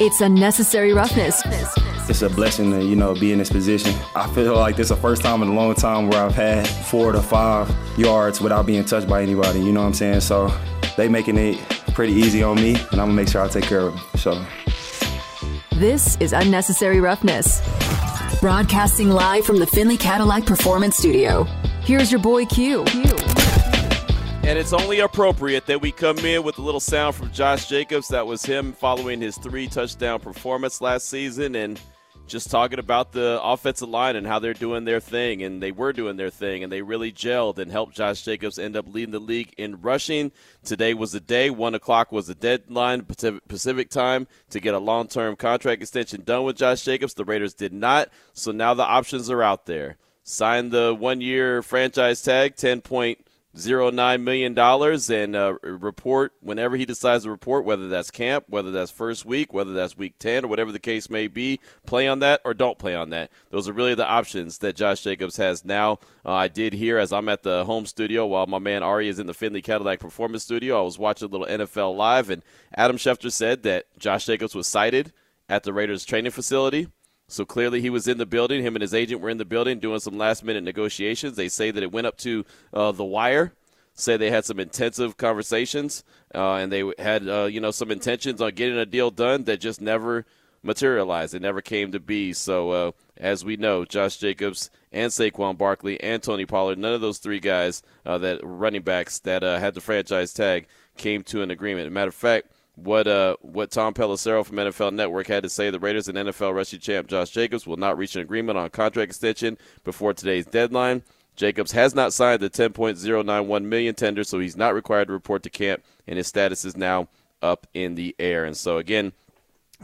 It's unnecessary roughness. It's a blessing to, you know, be in this position. I feel like this is the first time in a long time where I've had four to five yards without being touched by anybody, you know what I'm saying? So they making it pretty easy on me, and I'm gonna make sure I take care of them. So. This is Unnecessary Roughness. Broadcasting live from the Finley Cadillac Performance Studio. Here's your boy Q. And it's only appropriate that we come in with a little sound from Josh Jacobs. That was him following his three touchdown performance last season and just talking about the offensive line and how they're doing their thing. And they were doing their thing and they really gelled and helped Josh Jacobs end up leading the league in rushing. Today was the day. One o'clock was the deadline, Pacific time, to get a long term contract extension done with Josh Jacobs. The Raiders did not. So now the options are out there. Sign the one year franchise tag, 10 point zero nine million dollars and uh, report whenever he decides to report, whether that's camp, whether that's first week, whether that's week ten, or whatever the case may be. Play on that or don't play on that. Those are really the options that Josh Jacobs has now. Uh, I did hear as I'm at the home studio while my man Ari is in the Finley Cadillac Performance Studio. I was watching a little NFL live, and Adam Schefter said that Josh Jacobs was sighted at the Raiders training facility. So clearly he was in the building. Him and his agent were in the building doing some last minute negotiations. They say that it went up to uh, the wire. Say they had some intensive conversations uh, and they had uh, you know some intentions on getting a deal done that just never materialized. It never came to be. So uh, as we know, Josh Jacobs and Saquon Barkley and Tony Pollard, none of those three guys uh, that running backs that uh, had the franchise tag came to an agreement. Matter of fact what uh what Tom Pelissero from NFL Network had to say. The Raiders and NFL rushing champ Josh Jacobs will not reach an agreement on contract extension before today's deadline. Jacobs has not signed the 10.091 million tender, so he's not required to report to camp, and his status is now up in the air. And so again,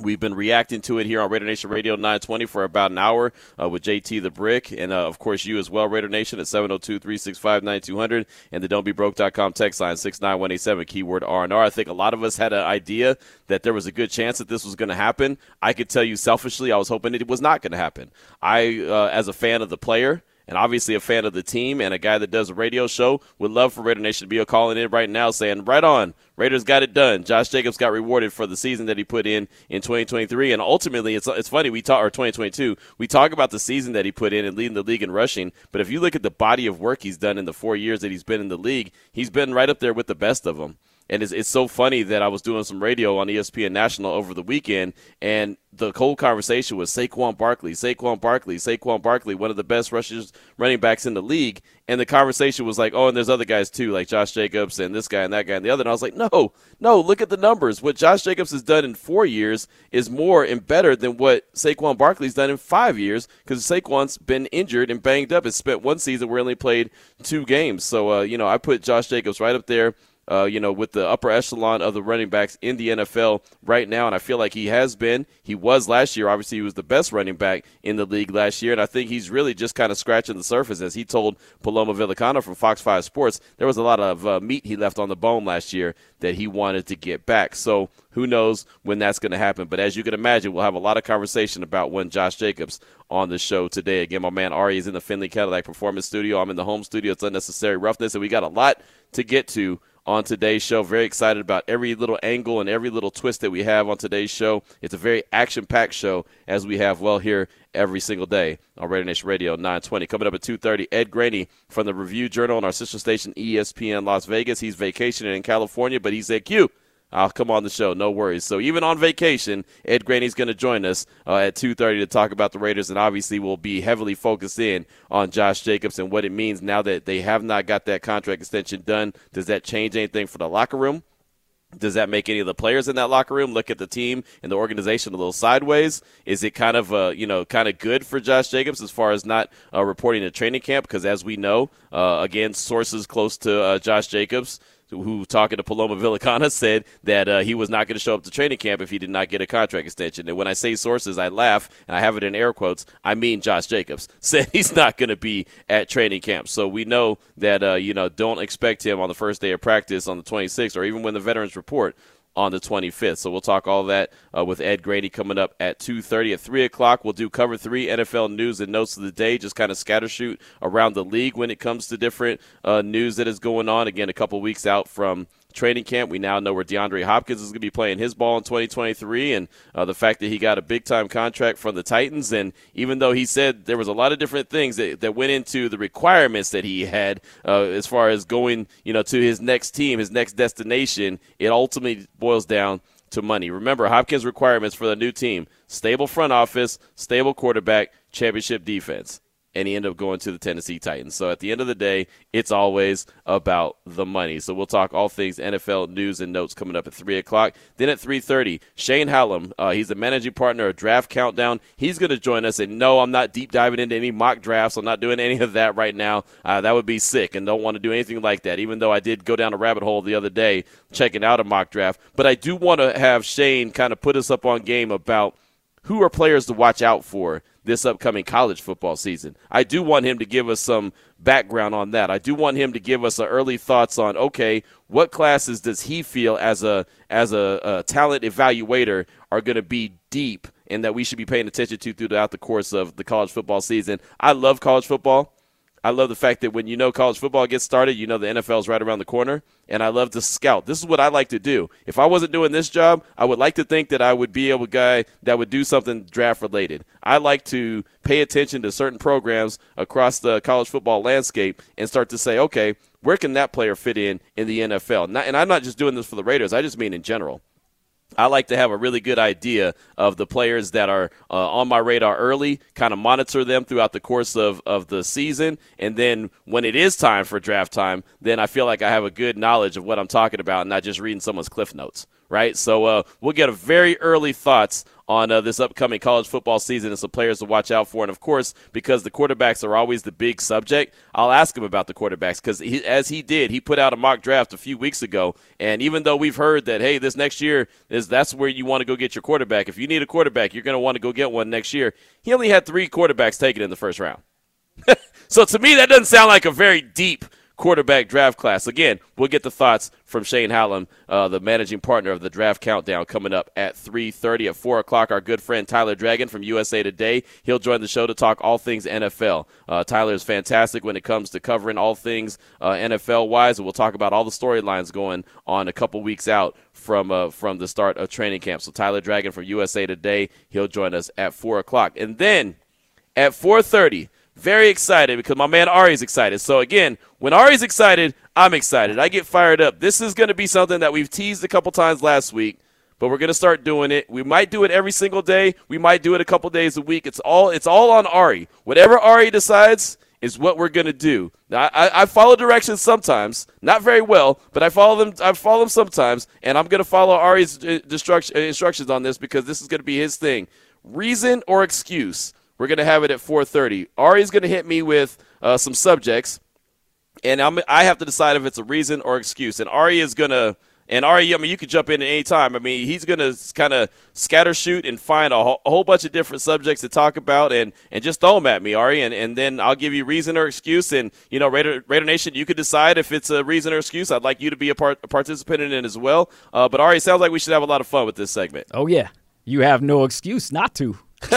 We've been reacting to it here on Raider Nation Radio 920 for about an hour uh, with JT the Brick, and uh, of course you as well, Raider Nation at 702 365 9200 and the don'tbebroke.com text line 69187, keyword R&R. I think a lot of us had an idea that there was a good chance that this was going to happen. I could tell you selfishly, I was hoping it was not going to happen. I, uh, as a fan of the player, and obviously a fan of the team and a guy that does a radio show, would love for Raider Nation to be a calling in right now saying, right on, Raiders got it done. Josh Jacobs got rewarded for the season that he put in in 2023, and ultimately, it's it's funny we talk or 2022. We talk about the season that he put in and leading the league in rushing, but if you look at the body of work he's done in the four years that he's been in the league, he's been right up there with the best of them. And it's, it's so funny that I was doing some radio on ESPN National over the weekend, and the whole conversation was Saquon Barkley, Saquon Barkley, Saquon Barkley, one of the best rushers, running backs in the league. And the conversation was like, oh, and there's other guys too, like Josh Jacobs and this guy and that guy and the other. And I was like, no, no, look at the numbers. What Josh Jacobs has done in four years is more and better than what Saquon Barkley's done in five years because Saquon's been injured and banged up. Has spent one season where he only played two games. So, uh, you know, I put Josh Jacobs right up there uh, you know, with the upper echelon of the running backs in the NFL right now. And I feel like he has been. He was last year. Obviously, he was the best running back in the league last year. And I think he's really just kind of scratching the surface. As he told Paloma Villicana from Fox 5 Sports, there was a lot of uh, meat he left on the bone last year that he wanted to get back. So who knows when that's going to happen. But as you can imagine, we'll have a lot of conversation about when Josh Jacobs on the show today. Again, my man Ari is in the Finley Cadillac Performance Studio. I'm in the home studio. It's unnecessary roughness, and we got a lot to get to on today's show. Very excited about every little angle and every little twist that we have on today's show. It's a very action packed show as we have well here every single day on Nation Radio 920. Coming up at 2.30, Ed Graney from the Review Journal on our sister station ESPN Las Vegas. He's vacationing in California, but he's at Q I'll come on the show, no worries. So even on vacation, Ed Graney's going to join us uh, at 2:30 to talk about the Raiders, and obviously we'll be heavily focused in on Josh Jacobs and what it means now that they have not got that contract extension done. Does that change anything for the locker room? Does that make any of the players in that locker room look at the team and the organization a little sideways? Is it kind of uh, you know kind of good for Josh Jacobs as far as not uh, reporting to training camp? Because as we know, uh, again, sources close to uh, Josh Jacobs who talking to Paloma Villicana said that uh, he was not going to show up to training camp if he did not get a contract extension. And when I say sources, I laugh and I have it in air quotes. I mean Josh Jacobs said he's not going to be at training camp. So we know that uh, you know don't expect him on the first day of practice on the 26th or even when the veterans report on the 25th. So we'll talk all that uh, with Ed Graney coming up at 2:30. At 3 o'clock, we'll do cover three NFL news and notes of the day, just kind of scattershoot around the league when it comes to different uh, news that is going on. Again, a couple weeks out from training camp. We now know where DeAndre Hopkins is going to be playing his ball in 2023, and uh, the fact that he got a big time contract from the Titans. And even though he said there was a lot of different things that, that went into the requirements that he had uh, as far as going, you know, to his next team, his next destination, it ultimately boils down to money. Remember, Hopkins' requirements for the new team stable front office, stable quarterback, championship defense and he ended up going to the Tennessee Titans. So at the end of the day, it's always about the money. So we'll talk all things NFL news and notes coming up at three o'clock. Then at three thirty, Shane Hallam, uh, he's the managing partner of Draft Countdown. He's going to join us. And no, I'm not deep diving into any mock drafts. I'm not doing any of that right now. Uh, that would be sick, and don't want to do anything like that. Even though I did go down a rabbit hole the other day checking out a mock draft, but I do want to have Shane kind of put us up on game about who are players to watch out for this upcoming college football season. I do want him to give us some background on that. I do want him to give us early thoughts on okay, what classes does he feel as a as a, a talent evaluator are going to be deep and that we should be paying attention to throughout the course of the college football season. I love college football. I love the fact that when you know college football gets started, you know the NFL is right around the corner. And I love to scout. This is what I like to do. If I wasn't doing this job, I would like to think that I would be a guy that would do something draft related. I like to pay attention to certain programs across the college football landscape and start to say, okay, where can that player fit in in the NFL? and I'm not just doing this for the Raiders. I just mean in general. I like to have a really good idea of the players that are uh, on my radar early, kind of monitor them throughout the course of, of the season. And then when it is time for draft time, then I feel like I have a good knowledge of what I'm talking about and not just reading someone's cliff notes, right? So uh, we'll get a very early thoughts on uh, this upcoming college football season and some players to watch out for. And of course, because the quarterbacks are always the big subject, I'll ask him about the quarterbacks because as he did, he put out a mock draft a few weeks ago. And even though we've heard that, hey, this next year is that's where you want to go get your quarterback. If you need a quarterback, you're going to want to go get one next year. He only had three quarterbacks taken in the first round. so to me, that doesn't sound like a very deep quarterback draft class. Again, we'll get the thoughts from Shane Hallam, uh, the managing partner of the Draft Countdown, coming up at 3.30. At 4 o'clock, our good friend Tyler Dragon from USA Today. He'll join the show to talk all things NFL. Uh, Tyler is fantastic when it comes to covering all things uh, NFL-wise, and we'll talk about all the storylines going on a couple weeks out from uh, from the start of training camp. So Tyler Dragon from USA Today, he'll join us at 4 o'clock. And then at 4.30, very excited because my man Ari's excited. So again, when Ari's excited, I'm excited. I get fired up. This is going to be something that we've teased a couple times last week, but we're going to start doing it. We might do it every single day. We might do it a couple days a week. It's all it's all on Ari. Whatever Ari decides is what we're going to do. Now, I, I, follow directions sometimes, not very well, but I follow them. I follow them sometimes, and I'm going to follow Ari's uh, instructions on this because this is going to be his thing. Reason or excuse. We're going to have it at 4:30. Ari's going to hit me with uh, some subjects, and I'm, I have to decide if it's a reason or excuse. And Ari is going to. And Ari, I mean, you could jump in at any time. I mean, he's going to kind of scatter shoot and find a, ho- a, whole bunch of different subjects to talk about and, and just throw them at me, Ari. And, and then I'll give you reason or excuse. And, you know, Raider, Raider Nation, you could decide if it's a reason or excuse. I'd like you to be a, part, a participant in it as well. Uh, but Ari, sounds like we should have a lot of fun with this segment. Oh, yeah. You have no excuse not to.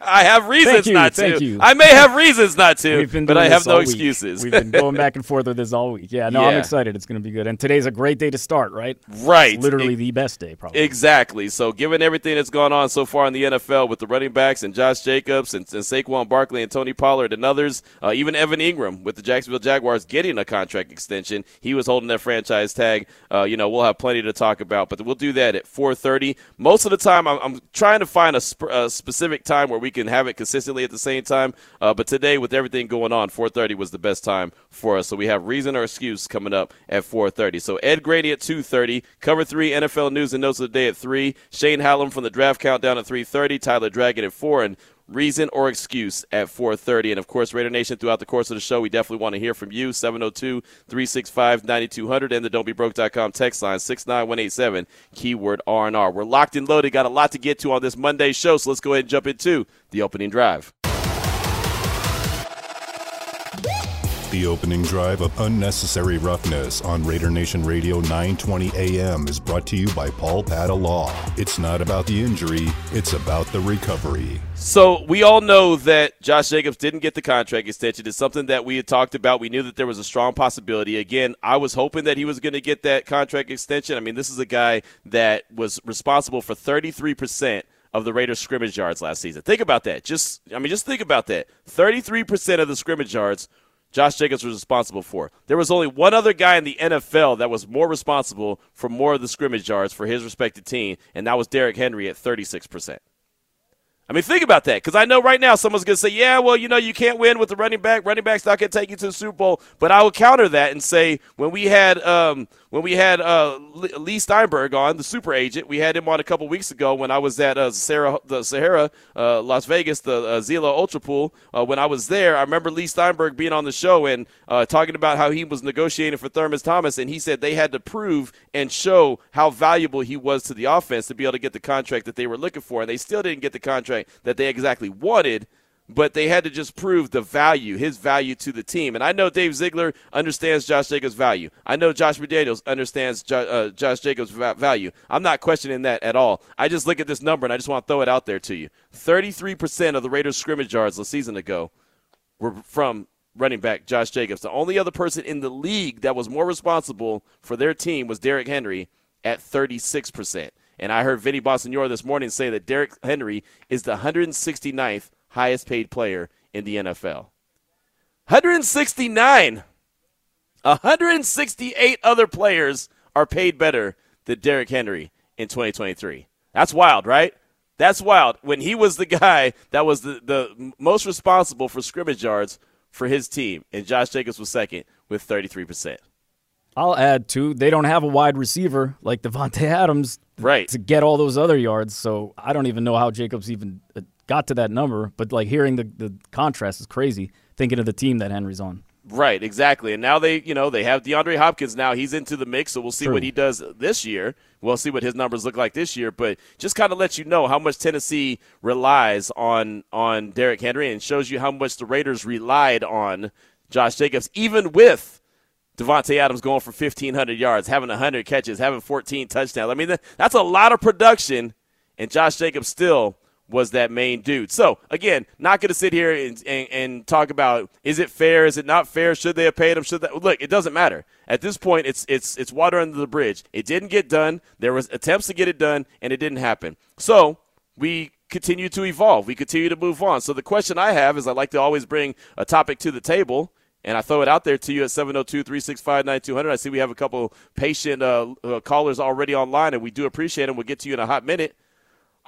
I have reasons you, not to. You. I may have reasons not to, but I have no excuses. We've been going back and forth with this all week. Yeah, no, yeah. I'm excited. It's going to be good. And today's a great day to start, right? Right. It's literally it, the best day, probably. Exactly. So, given everything that's gone on so far in the NFL with the running backs and Josh Jacobs and, and Saquon Barkley and Tony Pollard and others, uh, even Evan Engram with the Jacksonville Jaguars getting a contract extension, he was holding that franchise tag. Uh, you know, we'll have plenty to talk about, but we'll do that at 4:30. Most of the time, I'm, I'm trying to find a, sp- specific time where we can have it consistently at the same time. Uh, but today, with everything going on, 4:30 was the best time for us. So we have reason or excuse coming up at 4:30. So Ed Graney at 2:30, cover three NFL news and notes of the day at three. Shane Hallam from the Draft Countdown at 3:30. Tyler Dragon at four, and reason or excuse at 4.30 and of course raider nation throughout the course of the show we definitely want to hear from you. 702-365-9200 and the don'tbebroke.com text line 69187 keyword r&r we're locked and loaded. Got a lot to get to on this monday show so let's go ahead and jump into the opening drive The opening drive of Unnecessary Roughness on Raider Nation Radio 920 AM is brought to you by Paul Padda Law. It's not about the injury, it's about the recovery. So we all know that Josh Jacobs didn't get the contract extension. It's something that we had talked about. We knew that there was a strong possibility. Again, I was hoping that he was going to get that contract extension. I mean, this is a guy that was responsible for 33% of the Raiders scrimmage yards last season. Think about that. Just I mean just think about that. 33% of the scrimmage yards Josh Jacobs was responsible for. There was only one other guy in the NFL that was more responsible for more of the scrimmage yards for his respected team, and that was Derrick Henry at 36%. I mean, think about that because I know right now someone's going to say, yeah, well, you know, you can't win with the running back. Running back's not going to take you to the Super Bowl. But I would counter that and say when we had um, when we had uh, Leigh Steinberg on, the super agent, we had him on a couple weeks ago when I was at uh, Sarah, the Sahara, uh, Las Vegas, the uh, Azilo Ultra Pool. Uh, when I was there, I remember Leigh Steinberg being on the show and uh, talking about how he was negotiating for Thurman Thomas, and he said they had to prove and show how valuable he was to the offense to be able to get the contract that they were looking for, and they still didn't get the contract that they exactly wanted, but they had to just prove the value, his value to the team. And I know Dave Ziegler understands Josh Jacobs' value. I know Josh McDaniels understands jo- uh, Josh Jacobs' va- value. I'm not questioning that at all. I just look at this number and I just want to throw it out there to you. 33% of the Raiders' scrimmage yards a season ago were from running back Josh Jacobs. The only other person in the league that was more responsible for their team was Derrick Henry at 36%. And I heard Vinny Bonsignore this morning say that Derrick Henry is the 169th highest paid player in the NFL. 169. 168 other players are paid better than Derrick Henry in 2023. That's wild, right? That's wild. When he was the guy that was the, the most responsible for scrimmage yards for his team, and Josh Jacobs was second with 33%. I'll add too. They don't have a wide receiver like Davante Adams, right, to get all those other yards. So I don't even know how Jacobs even uh, got to that number. But like hearing the the contrast is crazy. Thinking of the team that Henry's on. Right, exactly. And now they, you know, they have DeAndre Hopkins now. He's into the mix, so we'll see True. what he does this year. We'll see what his numbers look like this year. But just kind of let you know how much Tennessee relies on on Derrick Henry and shows you how much the Raiders relied on Josh Jacobs, even with Davante Adams going for 1,500 yards, having 100 catches, having 14 touchdowns. I mean, that's a lot of production, and Josh Jacobs still was that main dude. So, again, not going to sit here and, and, and, talk about is it fair, is it not fair, should they have paid him, should that – look, it doesn't matter. At this point, it's, it's, it's water under the bridge. It didn't get done. There was attempts to get it done, and it didn't happen. So, we continue to evolve. We continue to move on. So, the question I have is I like to always bring a topic to the table – and I throw it out there to you at 702 365 9200. I see we have a couple patient uh, uh, callers already online, and we do appreciate them. We'll get to you in a hot minute.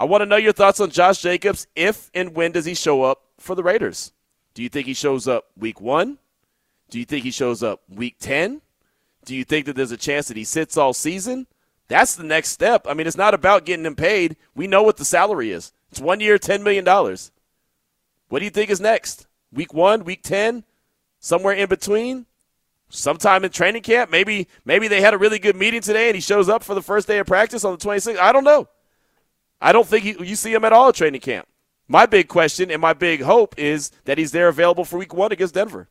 I want to know your thoughts on Josh Jacobs. If and when does he show up for the Raiders? Do you think he shows up week one? Do you think he shows up week 10? Do you think that there's a chance that he sits all season? That's the next step. I mean, it's not about getting him paid. We know what the salary is. It's one year, $10 million. What do you think is next? Week one, week 10? somewhere in between, sometime in training camp. Maybe maybe they had a really good meeting today and he shows up for the first day of practice on the 26th. I don't know. I don't think he, you see him at all at training camp. My big question and my big hope is that he's there available for week one against Denver.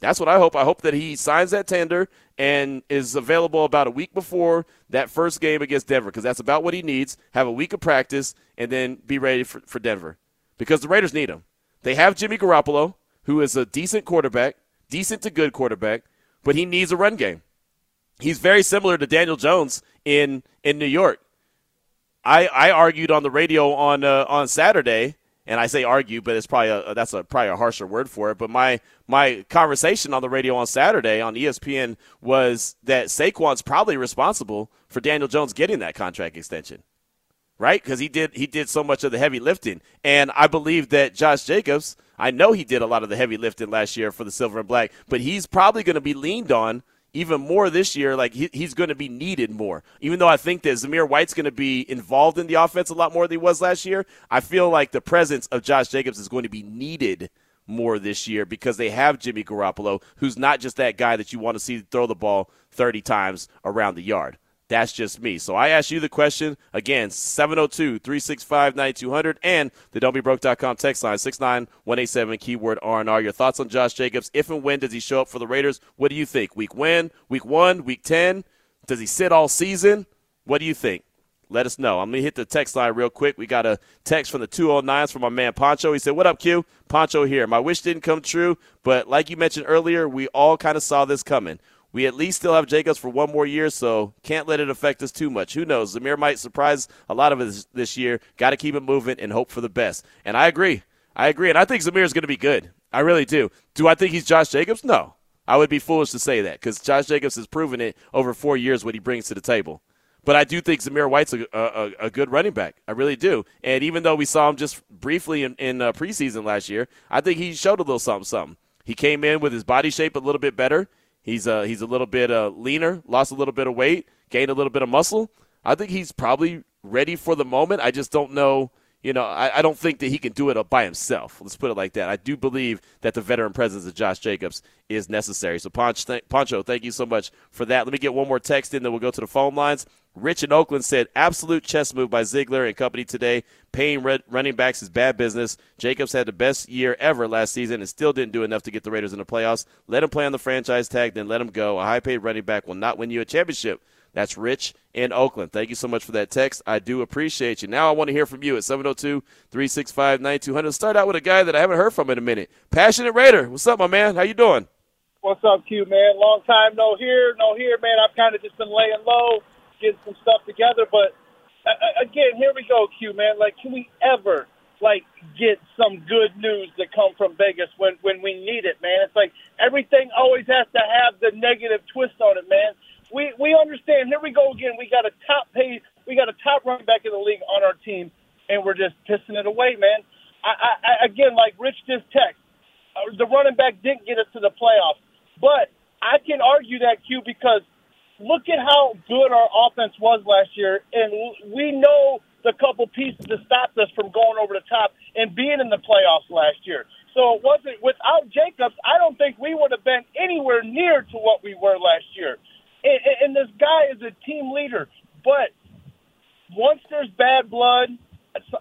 That's what I hope. I hope that he signs that tender and is available about a week before that first game against Denver because that's about what he needs. Have a week of practice and then be ready for, for Denver because the Raiders need him. They have Jimmy Garoppolo, who is a decent quarterback decent to good quarterback, but he needs a run game. He's very similar to Daniel Jones in in New York. I I argued on the radio on uh, on Saturday, and I say argue, but it's probably a, that's a probably a harsher word for it. But my my conversation on the radio on Saturday on ESPN was that Saquon's probably responsible for Daniel Jones getting that contract extension right? Because he did he did so much of the heavy lifting, and I believe that Josh Jacobs I know he did a lot of the heavy lifting last year for the silver and black, but he's probably going to be leaned on even more this year. Like he, he's going to be needed more. Even though I think that Zamir White's going to be involved in the offense a lot more than he was last year, I feel like the presence of Josh Jacobs is going to be needed more this year because they have Jimmy Garoppolo, who's not just that guy that you want to see throw the ball 30 times around the yard. That's just me. So I ask you the question again 702 365 9200 and the don'tbebroke.com text line 69187 keyword R&R. Your thoughts on Josh Jacobs? If and when does he show up for the Raiders? What do you think? Week when? Week one? Week 10? Does he sit all season? What do you think? Let us know. I'm going to hit the text line real quick. We got a text from the 209s from my man Poncho. He said, What up, Q? Poncho here. My wish didn't come true, but like you mentioned earlier, we all kind of saw this coming. We at least still have Jacobs for one more year, so can't let it affect us too much. Who knows? Zamir might surprise a lot of us this year. Got to keep it moving and hope for the best. And I agree. I agree. And I think Zamir is going to be good. I really do. Do I think he's Josh Jacobs? No. I would be foolish to say that because Josh Jacobs has proven it over four years what he brings to the table. But I do think Zamir White's a, a, a, good running back. I really do. And even though we saw him just briefly in, in uh, preseason last year, I think he showed a little something, something. He came in with his body shape a little bit better. He's uh, he's a little bit uh, leaner, lost a little bit of weight, gained a little bit of muscle. I think he's probably ready for the moment. I just don't know. You know, I, I don't think that he can do it by himself. Let's put it like that. I do believe that the veteran presence of Josh Jacobs is necessary. So, Poncho, thank you so much for that. Let me get one more text in, then we'll go to the phone lines. Rich in Oakland said, absolute chess move by Ziegler and company today. Paying red, running backs is bad business. Jacobs had the best year ever last season and still didn't do enough to get the Raiders in the playoffs. Let him play on the franchise tag, then let him go. A high paid running back will not win you a championship. That's Rich in Oakland. Thank you so much for that text. I do appreciate you. Now I want to hear from you at 702 365 9200. Start out with a guy that I haven't heard from in a minute. Passionate Raider. What's up, my man? How you doing? What's up, Q, man? Long time no here, no here, man. I've kind of just been laying low getting some stuff together. But again, here we go, Q man. Like, can we ever like get some good news that come from Vegas when when we need it, man? It's like everything always has to have the negative twist on it, man. We we understand. Here we go again. We got a top pay. We got a top running back in the league on our team, and we're just pissing it away, man. I, I, I again, like Rich just text, uh, the running back didn't get us to the playoffs, but I can argue that Q because look at how good our offense was last year, and we know the couple pieces that stopped us from going over the top and being in the playoffs last year. So it wasn't without Jacobs. I don't think we would have been anywhere near to what we were last year. And, and this guy is a team leader, but once there's bad blood,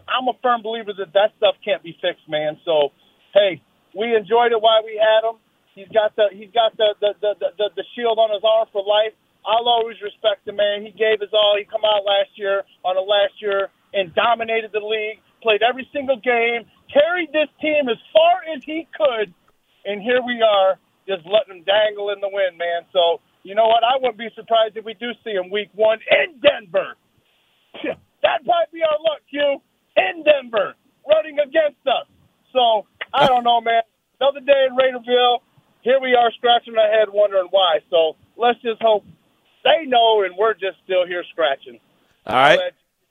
I'm a firm believer that that stuff can't be fixed, man. So, hey, we enjoyed it while we had him. He's got the he's got the the the, the, the shield on his arm for life. I'll always respect the man. He gave his all. He come out last year on the last year and dominated the league. Played every single game. Carried this team as far as he could, and here we are, just letting him dangle in the wind, man. So you know what? I wouldn't be surprised if we do see him week one in Denver. That might be our luck, Q. In Denver, running against us. So I don't know, man. Another day in Raiderville. Here we are scratching our head, wondering why. So let's just hope they know, and we're just still here scratching. All right.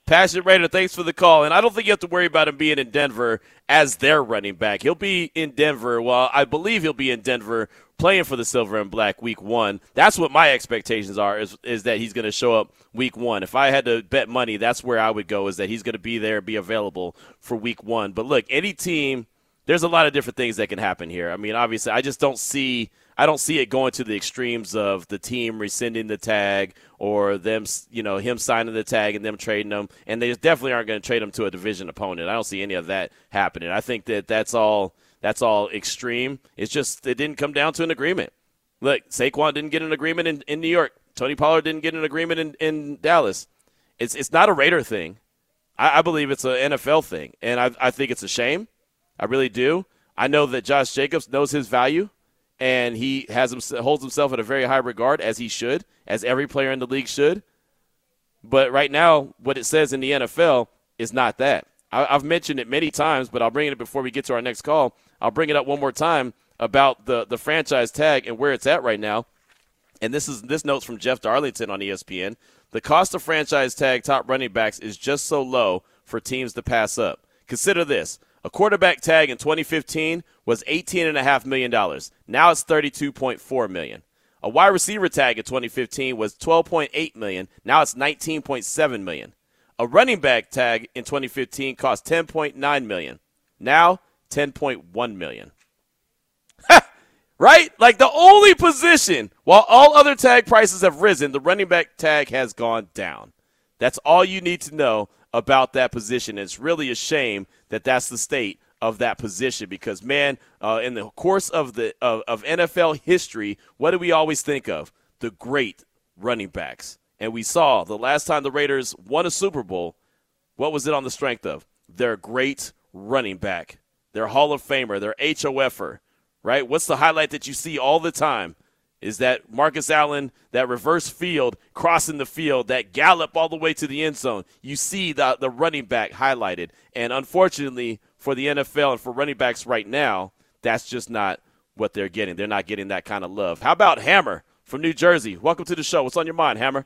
Passionate Raider, thanks for the call. And I don't think you have to worry about him being in Denver as their running back. He'll be in Denver. Well, I believe he'll be in Denver playing for the Silver and Black week one. That's what my expectations are, is, is that he's going to show up week one. If I had to bet money, that's where I would go, is that he's going to be there, be available for week one. But look, any team, there's a lot of different things that can happen here. I mean, obviously, I just don't see – I don't see it going to the extremes of the team rescinding the tag or them, you know, him signing the tag and them trading them. And they definitely aren't going to trade him to a division opponent. I don't see any of that happening. I think that that's all that's all extreme. It's just it didn't come down to an agreement. Look, Saquon didn't get an agreement in, in New York. Tony Pollard didn't get an agreement in, in Dallas. It's it's not a Raider thing. I, I believe it's an NFL thing, and I, I think it's a shame. I really do. I know that Josh Jacobs knows his value and he has holds himself in a very high regard as he should, as every player in the league should. But right now, what it says in the NFL is not that. I, have mentioned it many times, but I'll bring it before we get to our next call. I'll bring it up one more time about the the franchise tag and where it's at right now. And this is this notes from Jeff Darlington on ESPN. The cost of franchise tag top running backs is just so low for teams to pass up. Consider this: a quarterback tag in 2015 was $18.5 million. Now it's 32.4 million. A wide receiver tag in 2015 was 12.8 million. Now it's 19.7 million. A running back tag in 2015 cost 10.9 million. Now $10.1 million. right? Like the only position, while all other tag prices have risen, the running back tag has gone down. That's all you need to know about that position. It's really a shame that that's the state of that position because, man, uh, in the course of the of, of NFL history, what do we always think of? The great running backs. And we saw the last time the Raiders won a Super Bowl, what was it on the strength of? Their great running back, their Hall of Famer, their HOFer, right? What's the highlight that you see all the time? Is that Marcus Allen, that reverse field, crossing the field, that gallop all the way to the end zone. You see the, the running back highlighted. And unfortunately for the NFL and for running backs right now, that's just not what they're getting. They're not getting that kind of love. How about Hammer from New Jersey? Welcome to the show. What's on your mind, Hammer?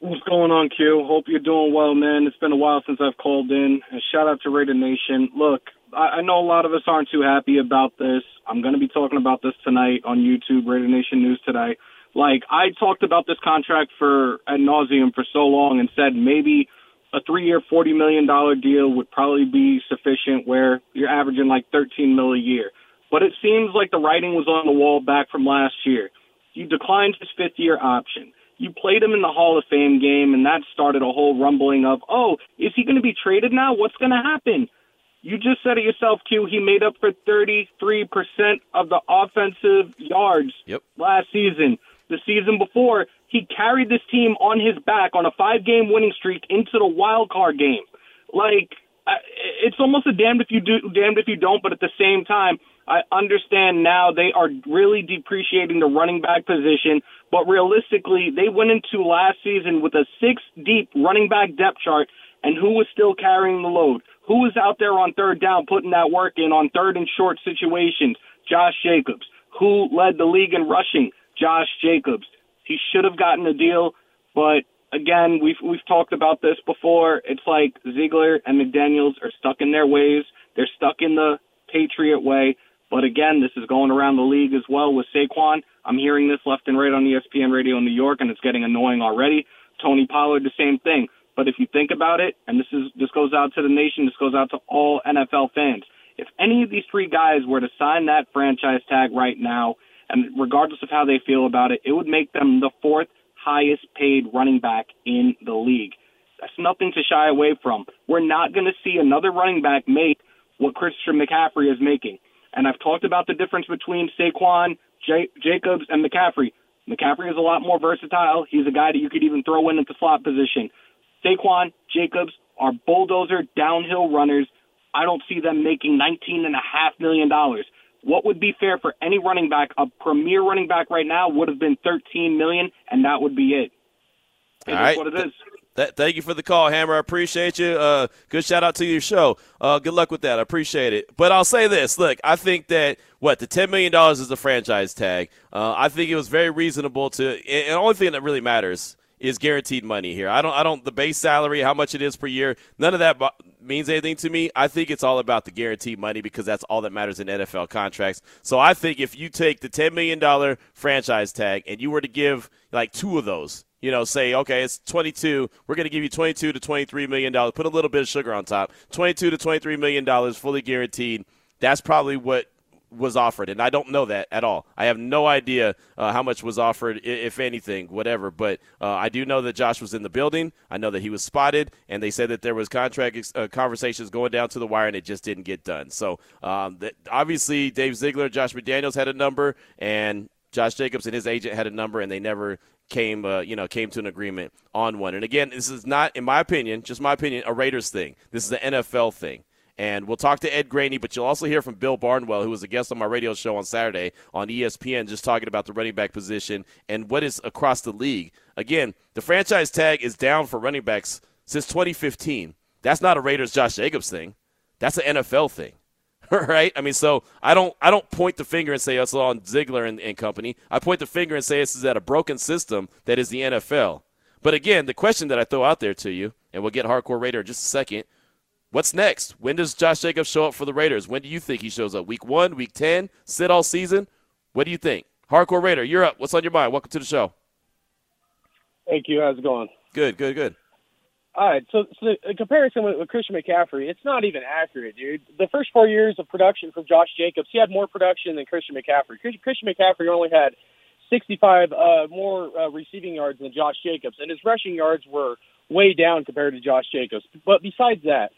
What's going on, Q? Hope you're doing well, man. It's been a while since I've called in. And shout out to Raider Nation. Look, I, I know a lot of us aren't too happy about this. I'm going to be talking about this tonight on YouTube, Radio Nation News today. Like, I talked about this contract for ad nauseum for so long and said maybe a three-year, forty million dollar deal would probably be sufficient, where you're averaging like thirteen mil a year. But it seems like the writing was on the wall back from last year. You declined his fifth-year option you played him in the Hall of Fame game, and that started a whole rumbling of, oh, is he going to be traded now? What's going to happen? You just said it yourself, Q. He made up for 33% of the offensive yards yep. last season. The season before, he carried this team on his back on a five game winning streak into the wild card game. Like, it's almost a damned if you do, damned if you don't, but at the same time, I understand now they are really depreciating the running back position, but realistically, they went into last season with a six deep running back depth chart, and who was still carrying the load? Who was out there on third down putting that work in on third and short situations? Josh Jacobs. Who led the league in rushing? Josh Jacobs. He should have gotten a deal, but again, we've we've talked about this before. It's like Ziegler and McDaniels are stuck in their ways. They're stuck in the Patriot way. But again, this is going around the league as well with Saquon. I'm hearing this left and right on ESPN Radio in New York, and it's getting annoying already. Tony Pollard, the same thing. But if you think about it, and this is this goes out to the nation, this goes out to all NFL fans. If any of these three guys were to sign that franchise tag right now, and regardless of how they feel about it, it would make them the fourth highest paid running back in the league. That's nothing to shy away from. We're not going to see another running back make what Christian McCaffrey is making. And I've talked about the difference between Saquon, J- Jacobs, and McCaffrey. McCaffrey is a lot more versatile. He's a guy that you could even throw in at the slot position. Saquon, Jacobs are bulldozer downhill runners. I don't see them making $19.5 million. What would be fair for any running back, a premier running back right now, would have been 13 million, and that would be it. It All right. what it is. That, thank you for the call, Hammer. I appreciate you. Uh, good shout out to your show. Uh, good luck with that. I appreciate it. But I'll say this: look, I think that what the ten million dollars is a franchise tag. Uh, I think it was very reasonable to. And the only thing that really matters is guaranteed money here. I don't. I don't. The base salary, how much it is per year, none of that means anything to me. I think it's all about the guaranteed money because that's all that matters in NFL contracts. So I think if you take the ten million dollar franchise tag and you were to give like two of those you know, say, okay, it's 22. We're going to give you 22 to 23 million dollars. Put a little bit of sugar on top. 22 to 23 million dollars, fully guaranteed. That's probably what was offered, and I don't know that at all. I have no idea uh, how much was offered, if anything, whatever. But uh, I do know that Josh was in the building. I know that he was spotted, and they said that there was contract uh, conversations going down to the wire, and it just didn't get done. So um, that, obviously, Dave Ziegler, Josh McDaniels had a number, and Josh Jacobs and his agent had a number, and they never came uh, you know came to an agreement on one. And again, this is not, in my opinion, just my opinion, a Raiders thing. This is an NFL thing. And we'll talk to Ed Graney, but you'll also hear from Bill Barnwell, who was a guest on my radio show on Saturday on ESPN, just talking about the running back position and what is across the league. Again, the franchise tag is down for running backs since 2015. That's not a Raiders Josh Jacobs thing. That's an NFL thing. right? I mean, so I don't I don't point the finger and say oh, it's all on Ziegler and, and company. I point the finger and say this is at a broken system that is the NFL. But again, the question that I throw out there to you, and we'll get Hardcore Raider in just a second. What's next? When does Josh Jacobs show up for the Raiders? When do you think he shows up? Week one, week ten, sit all season? What do you think? Hardcore Raider, you're up. What's on your mind? Welcome to the show. Thank you. How's it going? Good, good, good. All right, so, so the comparison with, with Christian McCaffrey, it's not even accurate, dude. The first four years of production from Josh Jacobs, he had more production than Christian McCaffrey. Christian McCaffrey only had 65 uh, more uh, receiving yards than Josh Jacobs, and his rushing yards were way down compared to Josh Jacobs. But besides that,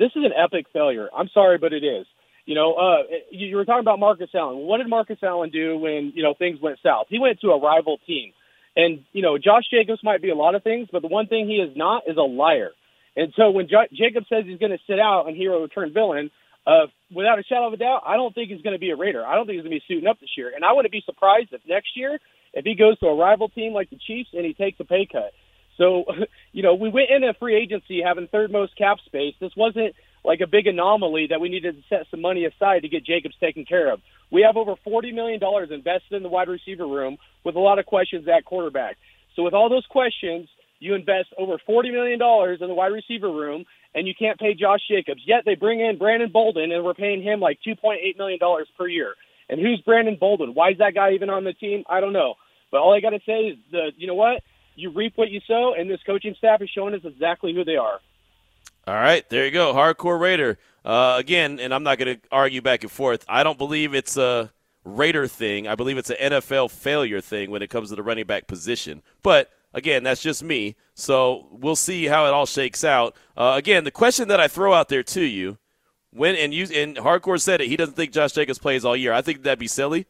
this is an epic failure. I'm sorry, but it is. You know, uh, you were talking about Marcus Allen. What did Marcus Allen do when you know things went south? He went to a rival team. And, you know, Josh Jacobs might be a lot of things, but the one thing he is not is a liar. And so when J- Jacobs says he's going to sit out and hero turn villain, uh, without a shadow of a doubt, I don't think he's going to be a Raider. I don't think he's going to be suiting up this year. And I wouldn't be surprised if next year, if he goes to a rival team like the Chiefs and he takes a pay cut. So, you know, we went into free agency having third most cap space. This wasn't like a big anomaly that we needed to set some money aside to get Jacobs taken care of. We have over $40 million invested in the wide receiver room with a lot of questions at quarterback. So with all those questions, you invest over $40 million in the wide receiver room, and you can't pay Josh Jacobs. Yet they bring in Brandon Bolden, and we're paying him like $2.8 million per year. And who's Brandon Bolden? Why is that guy even on the team? I don't know. But all I got to say is, the you know what? You reap what you sow, and this coaching staff is showing us exactly who they are. All right, there you go. Hardcore Raider. Uh, again, and I'm not going to argue back and forth. I don't believe it's a Raider thing. I believe it's an NFL failure thing when it comes to the running back position. But again, that's just me. So we'll see how it all shakes out. Uh, again, the question that I throw out there to you, when and you and Hardcore said it, he doesn't think Josh Jacobs plays all year. I think that'd be silly.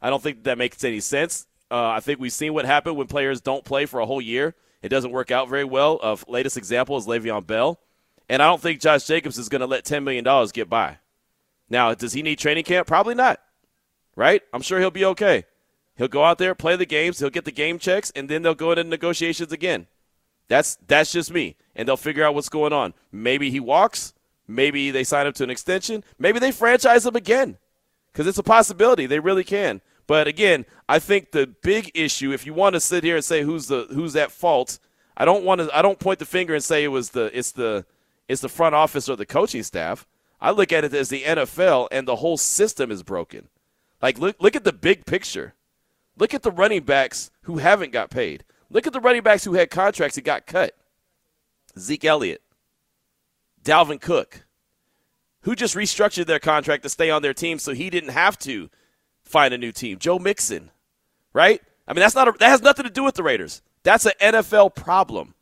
I don't think that makes any sense. Uh, I think we've seen what happened when players don't play for a whole year. It doesn't work out very well. Uh, latest example is Le'Veon Bell. And I don't think Josh Jacobs is going to let $10 million get by. Now, does he need training camp? Probably not. Right? I'm sure he'll be okay. He'll go out there, play the games, he'll get the game checks, and then they'll go into negotiations again. That's that's just me. And they'll figure out what's going on. Maybe he walks, maybe they sign him to an extension, maybe they franchise him again. Because it's a possibility. They really can. But again, I think the big issue, if you want to sit here and say who's the who's at fault, I don't want to I don't point the finger and say it was the it's the it's the front office or the coaching staff. I look at it as the NFL and the whole system is broken. Like look look at the big picture. Look at the running backs who haven't got paid. Look at the running backs who had contracts that got cut. Zeke Elliott, Dalvin Cook, who just restructured their contract to stay on their team so he didn't have to find a new team. Joe Mixon, right? I mean, that's not a, that has nothing to do with the Raiders. That's an NFL problem.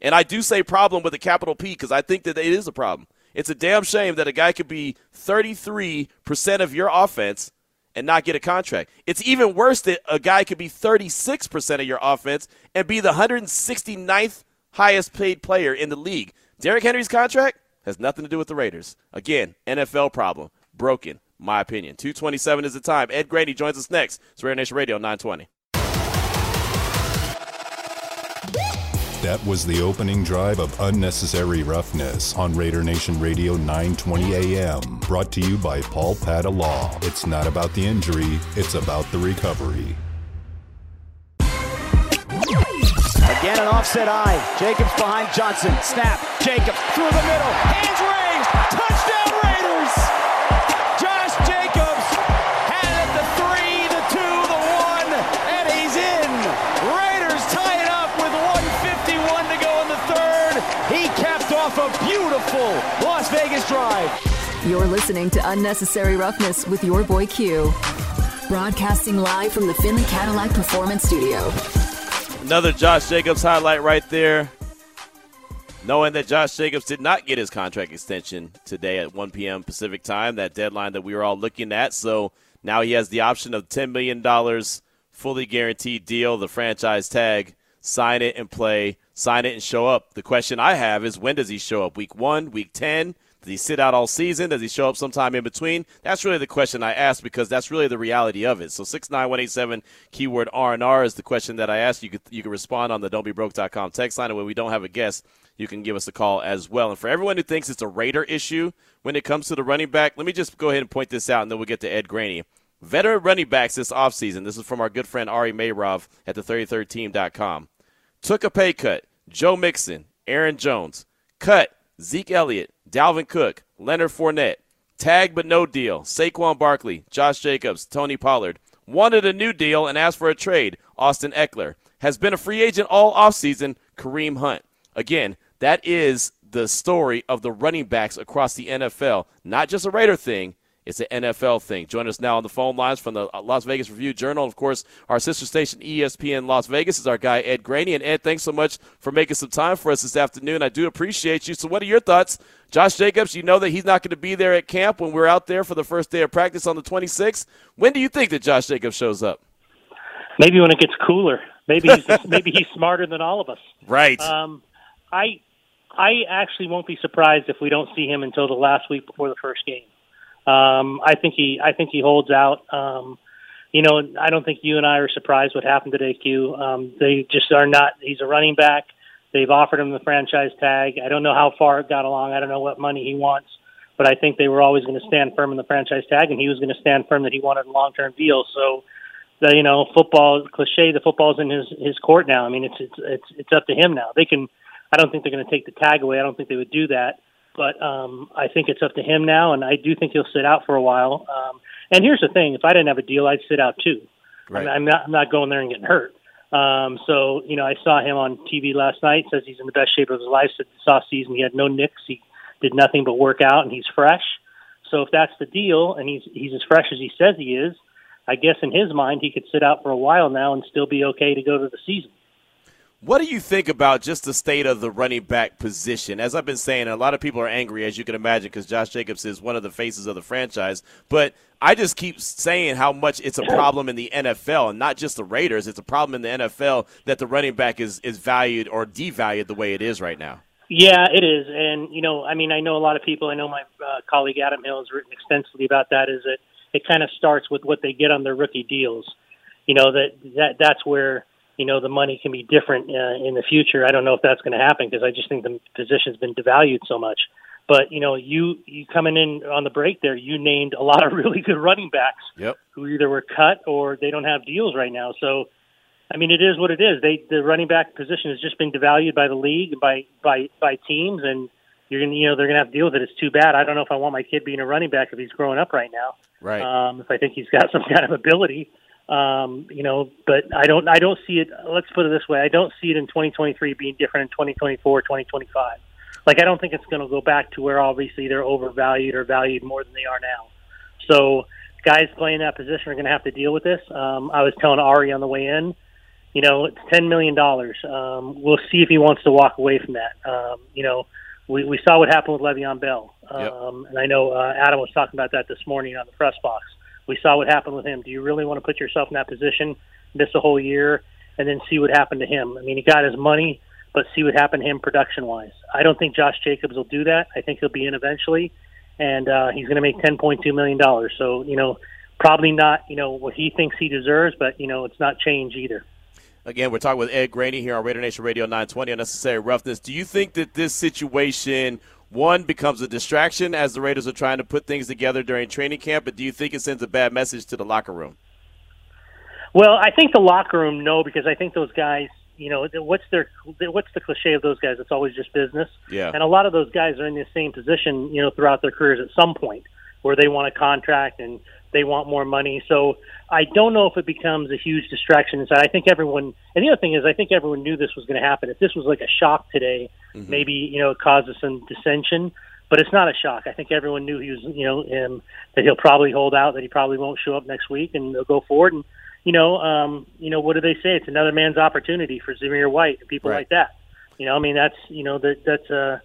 And I do say problem with a capital P because I think that it is a problem. It's a damn shame that a guy could be 33% of your offense and not get a contract. It's even worse that a guy could be 36% of your offense and be the 169th highest paid player in the league. Derrick Henry's contract has nothing to do with the Raiders. Again, NFL problem. Broken, my opinion. 227 is the time. Ed Graney joins us next. It's Raider Nation Radio 920. That was the opening drive of Unnecessary Roughness on Raider Nation Radio 920 AM. Brought to you by Paul Padda Law. It's not about the injury, it's about the recovery. Again, an offset eye. Jacobs behind Johnson. Snap. Jacobs through the middle. Hands raised. A beautiful Las Vegas drive. You're listening to Unnecessary Roughness with your boy Q. Broadcasting live from the Finley Cadillac Performance Studio. Another Josh Jacobs highlight right there. Knowing that Josh Jacobs did not get his contract extension today at 1 p.m. Pacific time, that deadline that we were all looking at. So now he has the option of $10 million fully guaranteed deal, the franchise tag, sign it and play, sign it and show up. The question I have is when does he show up? Week one, week 10? Does he sit out all season? Does he show up sometime in between? That's really the question I ask because that's really the reality of it. So six nine one eight seven keyword R and R is the question that I ask. You you can respond on the don'tbebroke.com text line, and when we don't have a guest, you can give us a call as well. And for everyone who thinks it's a Raider issue when it comes to the running back, let me just go ahead and point this out, and then we'll get to Ed Graney. Veteran running backs this offseason, this is from our good friend Ari Meirov at the 33rdteam.com, took a pay cut. Joe Mixon, Aaron Jones, cut Zeke Elliott, Dalvin Cook, Leonard Fournette, tag but no deal, Saquon Barkley, Josh Jacobs, Tony Pollard, wanted a new deal and asked for a trade, Austin Ekeler. has been a free agent all offseason, Kareem Hunt. Again, That is the story of the running backs across the NFL. Not just a Raider thing, it's an NFL thing. Join us now on the phone lines from the Las Vegas Review Journal. Of course, our sister station, ESPN Las Vegas, is our guy, Ed Graney. And Ed, thanks so much for making some time for us this afternoon. I do appreciate you. So, what are your thoughts? Josh Jacobs, you know that he's not going to be there at camp when we're out there for the first day of practice on the 26th. When do you think that Josh Jacobs shows up? Maybe when it gets cooler. Maybe he's maybe he's smarter than all of us. Right. Um, I I actually won't be surprised if we don't see him until the last week before the first game. Um, I think he I think he holds out. Um, you know, I don't think you and I are surprised what happened today, Q. Um, they just are not. He's a running back. They've offered him the franchise tag. I don't know how far it got along. I don't know what money he wants, but I think they were always going to stand firm in the franchise tag, and he was going to stand firm that he wanted a long term deal. So, the, you know, football cliche. The football's in his his court now. I mean, it's it's it's it's up to him now. They can. I don't think they're going to take the tag away. I don't think they would do that. But um, I think it's up to him now, and I do think he'll sit out for a while. Um, and here's the thing: if I didn't have a deal, I'd sit out too. Right. I'm, not. I'm not going there and getting hurt. Um, so you know, I saw him on TV last night. Says he's in the best shape of his life. Said this off season he had no nicks. He did nothing but work out, and he's fresh. So if that's the deal, and he's he's as fresh as he says he is, I guess in his mind he could sit out for a while now and still be okay to go to the season. What do you think about just the state of the running back position? As I've been saying, a lot of people are angry, as you can imagine, because Josh Jacobs is one of the faces of the franchise. But I just keep saying how much it's a problem in the NFL, and not just the Raiders. It's a problem in the NFL that the running back is, is valued or devalued the way it is right now. Yeah, it is, and you know, I mean, I know a lot of people. I know my uh, colleague Adam Hill has written extensively about that. Is that it kind of starts with what they get on their rookie deals. You know that that that's where you know the money can be different uh, in the future. I don't know if that's going to happen because I just think the position's been devalued so much. But you know, you you coming in on the break there, you named a lot of really good running backs Yep. who either were cut or they don't have deals right now. So, I mean, it is what it is. They the running back position has just been devalued by the league and by by by teams, and you're gonna you know they're gonna have to deal with it. It's too bad. I don't know if I want my kid being a running back if he's growing up right now. Right. Um, if I think he's got some kind of ability, um, you know, but I don't I don't see it. Let's put it this way: I don't see it in 2023 being different in 2024, 2025. Like I don't think it's going to go back to where obviously they're overvalued or valued more than they are now. So guys playing that position are going to have to deal with this. Um, I was telling Ari on the way in, you know, it's ten million dollars. Um, we'll see if he wants to walk away from that. Um, you know, we, we saw what happened with Le'Veon Bell, um, and I know uh, Adam was talking about that this morning on the press box. We saw what happened with him. Do you really want to put yourself in that position, miss a whole year, and then see what happened to him? I mean, he got his money, but see what happened to him production wise. I don't think Josh Jacobs will do that. I think he'll be in eventually, and uh, he's going to make ten point two million dollars. So you know, probably not you know what he thinks he deserves, but you know it's not change either. Again, we're talking with Ed Graney here on Raider Nation Radio 920 Unnecessary Roughness. Do you think that this situation, one, becomes a distraction as the Raiders are trying to put things together during training camp, but do you think it sends a bad message to the locker room? Well, I think the locker room no, because I think those guys, you know, what's their what's the cliche of those guys? It's always just business. Yeah. And a lot of those guys are in the same position, you know, throughout their careers at some point where they want a contract and they want more money. So I don't know if it becomes a huge distraction inside. I think everyone, and the other thing is, I think everyone knew this was going to happen. If this was like a shock today, maybe you know it causes some dissension. But it's not a shock. I think everyone knew he was, you know, um, that he'll probably hold out, that he probably won't show up next week, and they'll go forward. And you know, um, you know, what do they say? It's another man's opportunity for Zamir White and people Right. like that. You know, I mean, that's you know that that's uh,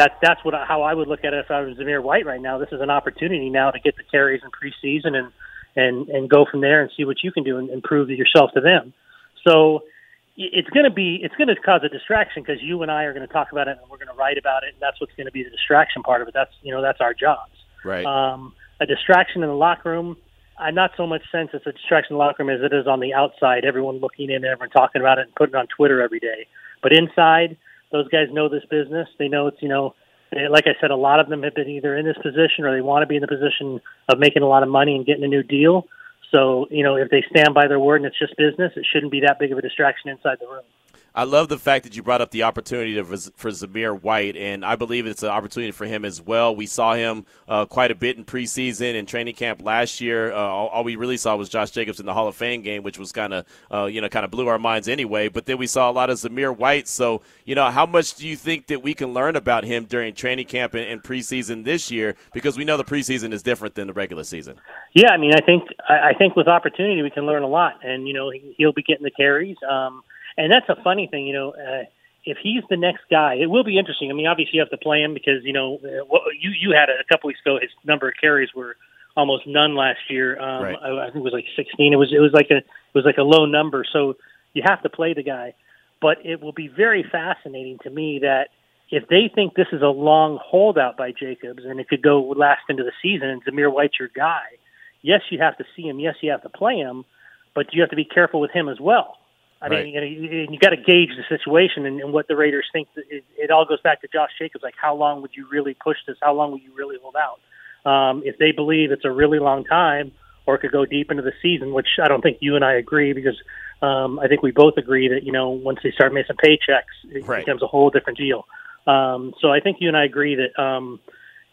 that that's what how I would look at it if I was Zamir White right now. This is an opportunity now to get the carries in preseason and and and go from there and see what you can do and, and prove yourself to them. So it's going to be it's going to cause a distraction because you and I are going to talk about it and we're going to write about it and that's what's going to be the distraction part of it. That's you know that's our jobs. Right. Um, a distraction in the locker room. I not so much sense it's a distraction in the locker room as it is on the outside. Everyone looking in, everyone talking about it, and putting it on Twitter every day. But inside, those guys know this business. They know it's you know, eh, like I said, a lot of them have been either in this position or they want to be in the position of making a lot of money and getting a new deal. So you know, if they stand by their word and it's just business, it shouldn't be that big of a distraction inside the room. I love the fact that you brought up the opportunity to, for Zamir White, and I believe it's an opportunity for him as well. We saw him uh, quite a bit in preseason and training camp last year. Uh, all, all, we really saw was Josh Jacobs in the Hall of Fame game, which was kind of, uh, you know, kind of blew our minds anyway. But then we saw a lot of Zamir White. So, you know, how much do you think that we can learn about him during training camp and, and preseason this year? Because we know the preseason is different than the regular season. Yeah, I mean, I think I think with opportunity we can learn a lot, and you know, he'll be getting the carries. Um, and that's a funny thing, you know. Uh, if he's the next guy, it will be interesting. I mean, obviously you have to play him because you know uh, you you had a couple weeks ago. His number of carries were almost none last year. Um, right. I, I think it was like 16. It was it was like a it was like a low number. So you have to play the guy. But it will be very fascinating to me that if they think this is a long holdout by Jacobs and it could go last into the season and Zamir White's your guy, yes, you have to see him. Yes, you have to play him, but you have to be careful with him as well. I right. mean, you, know, you, you got to gauge the situation and, and what the Raiders think. It, it all goes back to Josh Jacobs. Like, how long would you really push this? How long would you really hold out? Um, if they believe it's a really long time, or it could go deep into the season, which I don't think you and I agree because um, I think we both agree that you know once they start making paychecks, it right. becomes a whole different deal. Um, so I think you and I agree that um,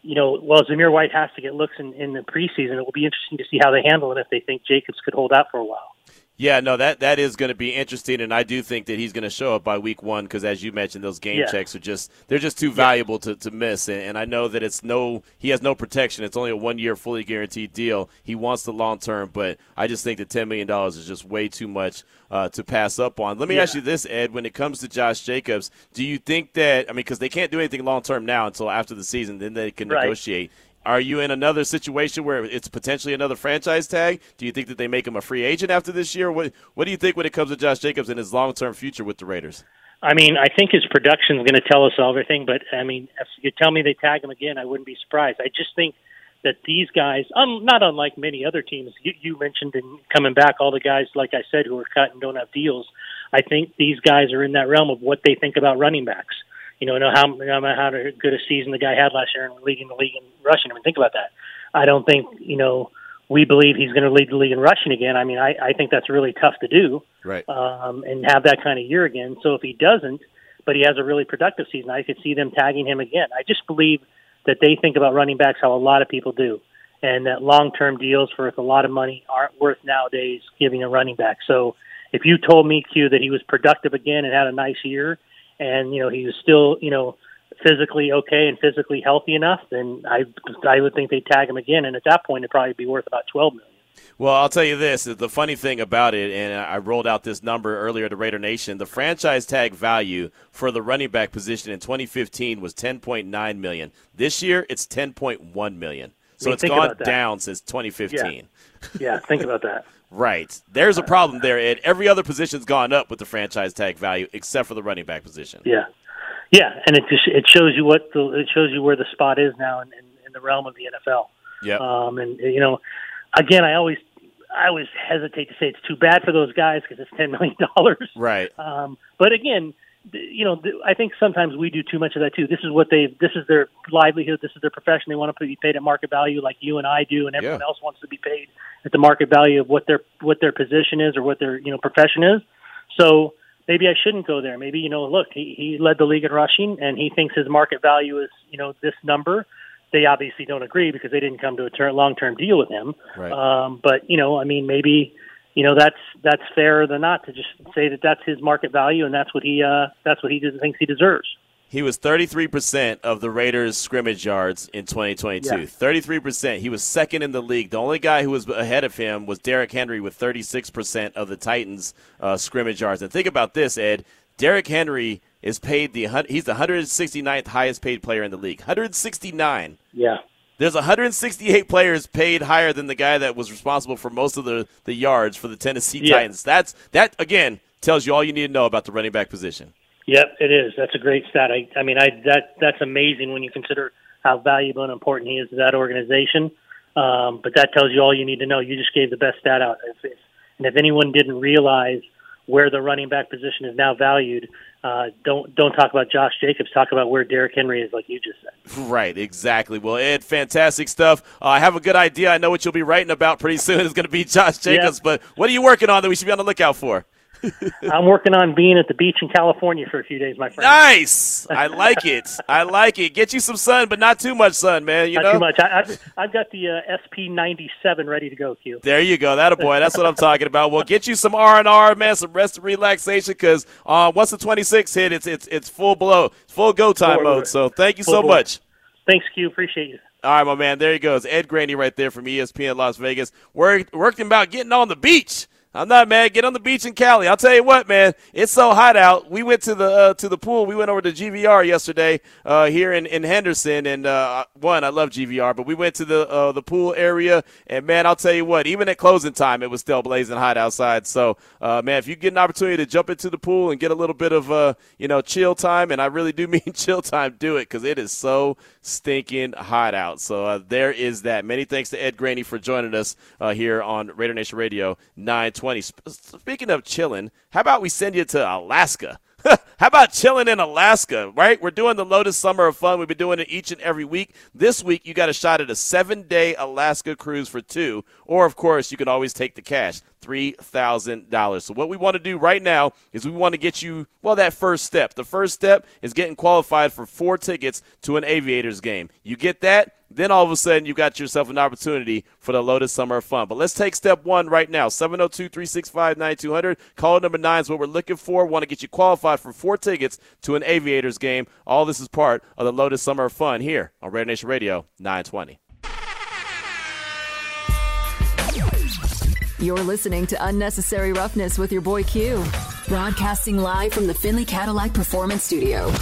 you know, while Zamir White has to get looks in, in the preseason, it will be interesting to see how they handle it if they think Jacobs could hold out for a while. Yeah, no, that that is going to be interesting, and I do think that he's going to show up by week one because, as you mentioned, those game yeah. checks are just they're just too valuable yeah. to, to miss, and, and, I know that it's no he has no protection. It's only a one year fully guaranteed deal. He wants the long term, but I just think that ten million dollars is just way too much uh, to pass up on. Let me yeah. ask you this, Ed: When it comes to Josh Jacobs, do you think that I mean because they can't do anything long term now until after the season, then they can right. negotiate. Are you in another situation where it's potentially another franchise tag? Do you think that they make him a free agent after this year? What What do you think when it comes to Josh Jacobs and his long term future with the Raiders? I mean, I think his production is going to tell us everything. But I mean, if you tell me they tag him again, I wouldn't be surprised. I just think that these guys, um, not unlike many other teams, you, you mentioned in coming back, all the guys, like I said, who are cut and don't have deals. I think these guys are in that realm of what they think about running backs you know, know how how good a season the guy had last year and leading the league in rushing. I mean, think about that. I don't think you know we believe he's going to lead the league in rushing again. I mean, I, I think that's really tough to do, right? Um, and have that kind of year again. So if he doesn't, but he has a really productive season, I could see them tagging him again. I just believe that they think about running backs how a lot of people do, and that long-term deals for a lot of money aren't worth nowadays giving a running back. So if you told me Q that he was productive again and had a nice year and you know he was still you know physically okay and physically healthy enough, then I I would think they'd tag him again, and at that point it'd probably be worth about twelve million. Well, I'll tell you this: the funny thing about it, and I rolled out this number earlier to Raider Nation. The franchise tag value for the running back position in 2015 was 10.9 million. This year, it's 10.1 million. So it's gone down since 2015. Yeah. yeah, think about that. Right. There's a problem there, Ed. Every other position's gone up with the franchise tag value except for the running back position. Yeah. Yeah, and it just it shows you what the, it shows you where the spot is now in, in, in the realm of the NFL. Yeah. Um, and you know, again, I always I always hesitate to say it's too bad for those guys because it's ten million dollars. Right. Um, but again, you know, I think sometimes we do too much of that too. This is what they, this is their livelihood, this is their profession. They want to be paid at market value, like you and I do, and everyone yeah. else wants to be paid at the market value of what their what their position is or what their you know profession is. So maybe I shouldn't go there. Maybe you know, look, he he led the league in rushing, and he thinks his market value is you know this number. They obviously don't agree because they didn't come to a ter- long term deal with him. Right. Um, but you know, I mean, maybe you know that's that's fairer than not to just say that that's his market value and that's what he uh, that's what he thinks he deserves. He was 33% of the Raiders' scrimmage yards in 2022. Yeah. 33%. He was second in the league. The only guy who was ahead of him was Derrick Henry with 36% of the Titans' uh, scrimmage yards. And think about this, Ed. Derrick Henry is paid the he's the 169th highest paid player in the league. 169. Yeah. There's 168 players paid higher than the guy that was responsible for most of the, the yards for the Tennessee yeah. Titans. That's that again tells you all you need to know about the running back position. Yep, it is. That's a great stat. I, I mean, I that that's amazing when you consider how valuable and important he is to that organization. Um, but that tells you all you need to know. You just gave the best stat out. If, if, and if anyone didn't realize where the running back position is now valued, uh, don't don't talk about Josh Jacobs. Talk about where Derrick Henry is, like you just said. Right, exactly. Well, Ed, fantastic stuff. Uh, I have a good idea. I know what you'll be writing about pretty soon. It's going to be Josh Jacobs. Yeah. But what are you working on that we should be on the lookout for? I'm working on being at the beach in California for a few days, my friend. Nice. I like it. I like it. Get you some sun, but not too much sun, man. You Not know. too much. I, I've, I've got the uh, SP97 ready to go, Q. There you go, that a boy. That's what I'm talking about. We'll get you some R and R, man, some rest and relaxation, because uh, once the 26 hit, it's it's it's full blow, full go time mode. So thank you full so much. Thanks, Q. Appreciate you. All right, my man. There he goes, Ed Graney, right there from ESPN Las Vegas. Worked worked him about getting on the beach. I'm not mad. Get on the beach in Cali. I'll tell you what, man. It's so hot out. We went to the uh, to the pool. We went over to GVR yesterday uh, here in, in Henderson. And uh, one, I love GVR, but we went to the uh, the pool area. And man, I'll tell you what. Even at closing time, it was still blazing hot outside. So uh, man, if you get an opportunity to jump into the pool and get a little bit of uh, you know chill time, and I really do mean chill time, do it because it is so stinking hot out. So there is that. Many thanks to Ed Graney for joining us here on Raider Nation Radio nine. Speaking of chilling, how about we send you to Alaska? How about chilling in Alaska, right? We're doing the Lotus Summer of Fun. We've been doing it each and every week. This week, you got a shot at a seven day Alaska cruise for two. Or, of course, you can always take the cash $3,000. So, what we want to do right now is we want to get you, well, that first step. The first step is getting qualified for four tickets to an Aviators game. You get that? Then all of a sudden, you got yourself an opportunity for the Lotus Summer of Fun. But let's take step one right now 702 365 9200. Call number nine is what we're looking for. Want to get you qualified for four tickets to an Aviators game. All this is part of the Lotus Summer of Fun here on Raider Nation Radio 920. You're listening to Unnecessary Roughness with your boy Q, broadcasting live from the Findlay Cadillac Performance Studio.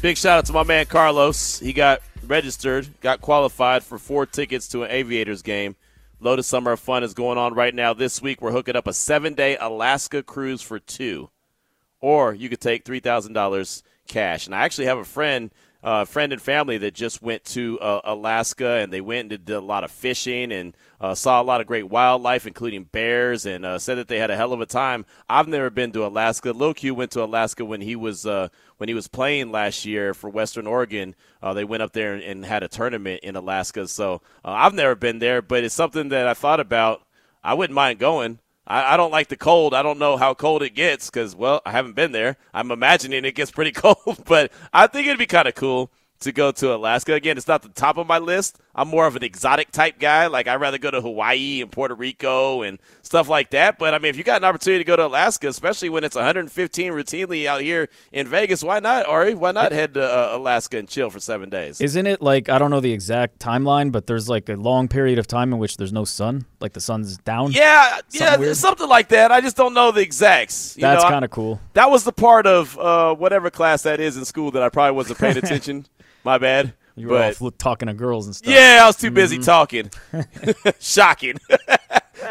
Big shout out to my man Carlos. He got registered, got qualified for four tickets to an Aviators game. Lotus Summer of summer Fun is going on right now. This week, we're hooking up a seven day Alaska cruise for two. Or you could take $3,000 cash. And I actually have a friend. Uh, friend and family that just went to uh, Alaska and they went and did a lot of fishing and uh, saw a lot of great wildlife, including bears, and uh, said that they had a hell of a time. I've never been to Alaska. Lil Q went to Alaska when he was uh, when he was playing last year for Western Oregon. Uh, they went up there and, and had a tournament in Alaska. So I've never been there, but it's something that I thought about. I wouldn't mind going. I, I don't like the cold. I don't know how cold it gets because, well, I haven't been there. I'm imagining it gets pretty cold, but I think it'd be kind of cool to go to Alaska. Again, it's not the top of my list. I'm more of an exotic type guy. Like, I'd rather go to Hawaii and Puerto Rico and stuff like that. But, I mean, if you got an opportunity to go to Alaska, especially when it's 115 routinely out here in Vegas, why not, Ari? Why not head to uh, Alaska and chill for seven days? Isn't it like I don't know the exact timeline, but there's like a long period of time in which there's no sun, like the sun's down. Yeah, yeah, Something weird? something like that. I just don't know the exacts. You That's kind of cool. That was the part of uh, whatever class that is in school that I probably wasn't paying attention. My bad. You were but fl- talking to girls and stuff. yeah, I was too busy Mhm. talking. Shocking.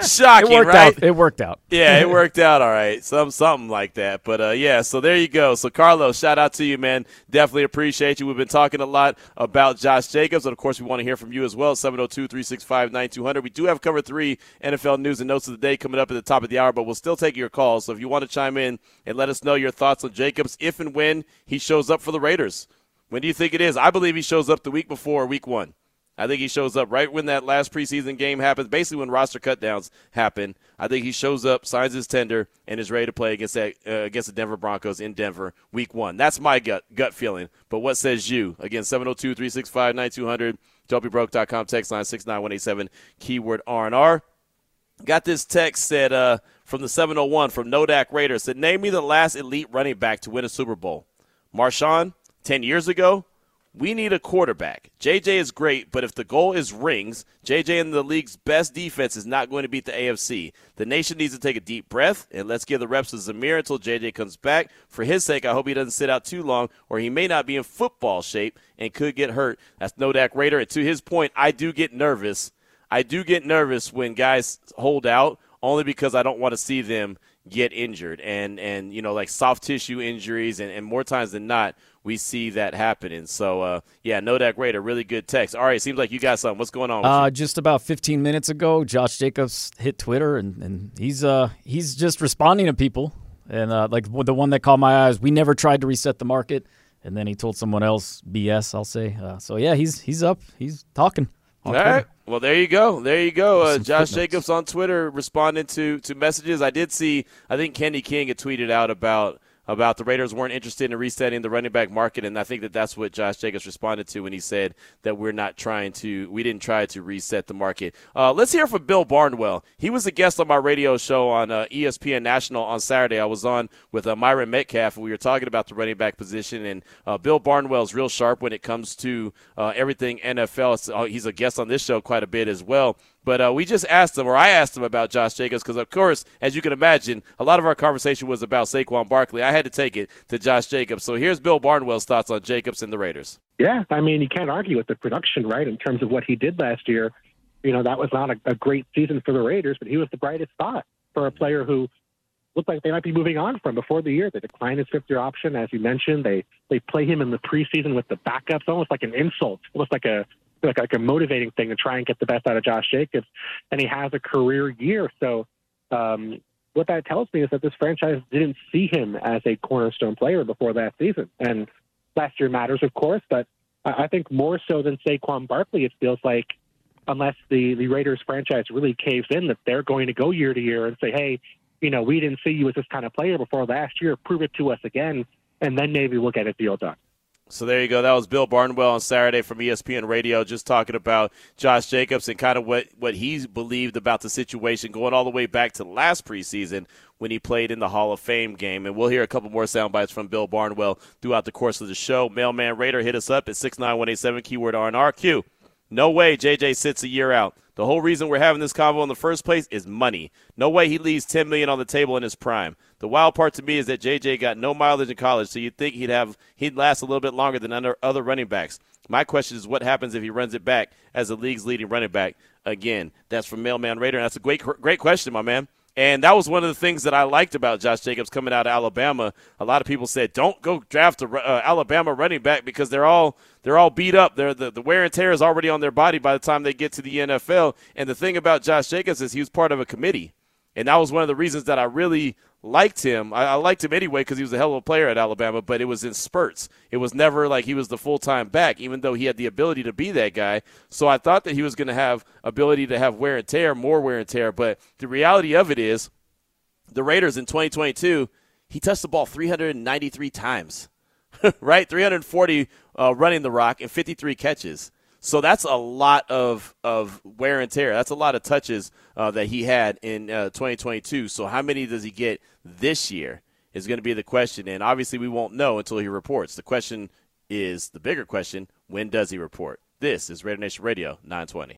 Shocking, it worked right? out. It worked out. yeah, it worked out all right. Some something like that. But uh, yeah, so there you go. So Carlos, shout out to you, man. Definitely appreciate you. We've been talking a lot about Josh Jacobs, and of course, we want to hear from you as well. 702-365-9200. We do have cover three NFL news and notes of the day coming up at the top of the hour, but we'll still take your calls. So if you want to chime in and let us know your thoughts on Jacobs, if and when he shows up for the Raiders. When do you think it is? I believe he shows up the week before week one. I think he shows up right when that last preseason game happens, basically when roster cutdowns happen. I think he shows up, signs his tender, and is ready to play against that, uh, against the Denver Broncos in Denver week one. That's my gut gut feeling. But what says you? Again, 702 365 9200, JobyBroke.com, text line 69187, keyword R&R. Got this text said uh, from the 701 from Nodak Raider said, Name me the last elite running back to win a Super Bowl. Marshawn, 10 years ago, we need a quarterback. JJ is great, but if the goal is rings, JJ and the league's best defense is not going to beat the AFC. The nation needs to take a deep breath, and let's give the reps to Zamir until JJ comes back. For his sake, I hope he doesn't sit out too long, or he may not be in football shape and could get hurt. That's Nodak Raider. And to his point, I do get nervous. I do get nervous when guys hold out, only because I don't want to see them get injured and and you know like soft tissue injuries and, and more times than not we see that happening so uh yeah no that great a really good text all right seems like you got something what's going on with Uh, you? just about 15 minutes ago, Josh Jacobs hit Twitter, and, and he's uh he's just responding to people. And uh, like the one that caught my eyes, we never tried to reset the market, and then he told someone else BS. I'll say. Uh, so yeah, he's he's up. He's talking. all Twitter. right Well, there you go. There you go. Uh, Josh Jacobs on Twitter responding to to messages. I did see. I think Kenny King had tweeted out about about the Raiders weren't interested in resetting the running back market, and I think that that's what Josh Jacobs responded to when he said that we're not trying to, we didn't try to reset the market. Uh, let's hear from Bill Barnwell. He was a guest on my radio show on uh, ESPN National on Saturday. I was on with uh, Myron Medcalf, and we were talking about the running back position. And uh, Bill Barnwell is real sharp when it comes to uh, everything NFL. Uh, he's a guest on this show quite a bit as well. But uh, we just asked him, or I asked him about Josh Jacobs, because of course, as you can imagine, a lot of our conversation was about Saquon Barkley. I had to take it to Josh Jacobs. So here's Bill Barnwell's thoughts on Jacobs and the Raiders. Yeah, I mean, you can't argue with the production, right? In terms of what he did last year, you know, that was not a, a great season for the Raiders, but he was the brightest spot for a player who looked like they might be moving on from before the year. They declined his fifth year option, as you mentioned. They they play him in the preseason with the backups, almost like an insult, almost like a like, like a motivating thing to try and get the best out of Josh Jacobs, and he has a career year. So, um, what that tells me is that this franchise didn't see him as a cornerstone player before last season. And last year matters, of course, but I think more so than Saquon Barkley, it feels like unless the the Raiders franchise really caves in, that they're going to go year to year and say, hey, you know, we didn't see you as this kind of player before last year. Prove it to us again, and then maybe we'll get a deal done. So there you go. That was Bill Barnwell on Saturday from ESPN Radio, just talking about Josh Jacobs and kind of what, what he believed about the situation, going all the way back to last preseason when he played in the Hall of Fame game. And we'll hear a couple more sound bites from Bill Barnwell throughout the course of the show. Mailman Raider hit us up at 69187, keyword RNRQ. No way JJ sits a year out. The whole reason we're having this convo in the first place is money. No way he leaves 10 million on the table in his prime. The wild part to me is that JJ got no mileage in college, so you'd think he'd have he'd last a little bit longer than under other running backs. My question is, what happens if he runs it back as the league's leading running back again? That's from Mailman Raider. And that's a great great question, my man. And that was one of the things that I liked about Josh Jacobs coming out of Alabama. A lot of people said, "Don't go draft a uh, Alabama running back because they're all they're all beat up. They're, the the wear and tear is already on their body by the time they get to the NFL." And the thing about Josh Jacobs is he was part of a committee, and that was one of the reasons that I really liked him. I, I liked him anyway because he was a hell of a player at Alabama, but it was in spurts. It was never like he was the full time back, even though he had the ability to be that guy. So I thought that he was going to have ability to have wear and tear, more wear and tear. But the reality of it is, the Raiders in 2022, he touched the ball 393 times, right? 340 uh, running the rock and 53 catches. So that's a lot of, of wear and tear. That's a lot of touches uh, that he had in uh, 2022. So how many does he get this year is going to be the question. And obviously, we won't know until he reports. The question is the bigger question when does he report? This is Raider Nation Radio 920.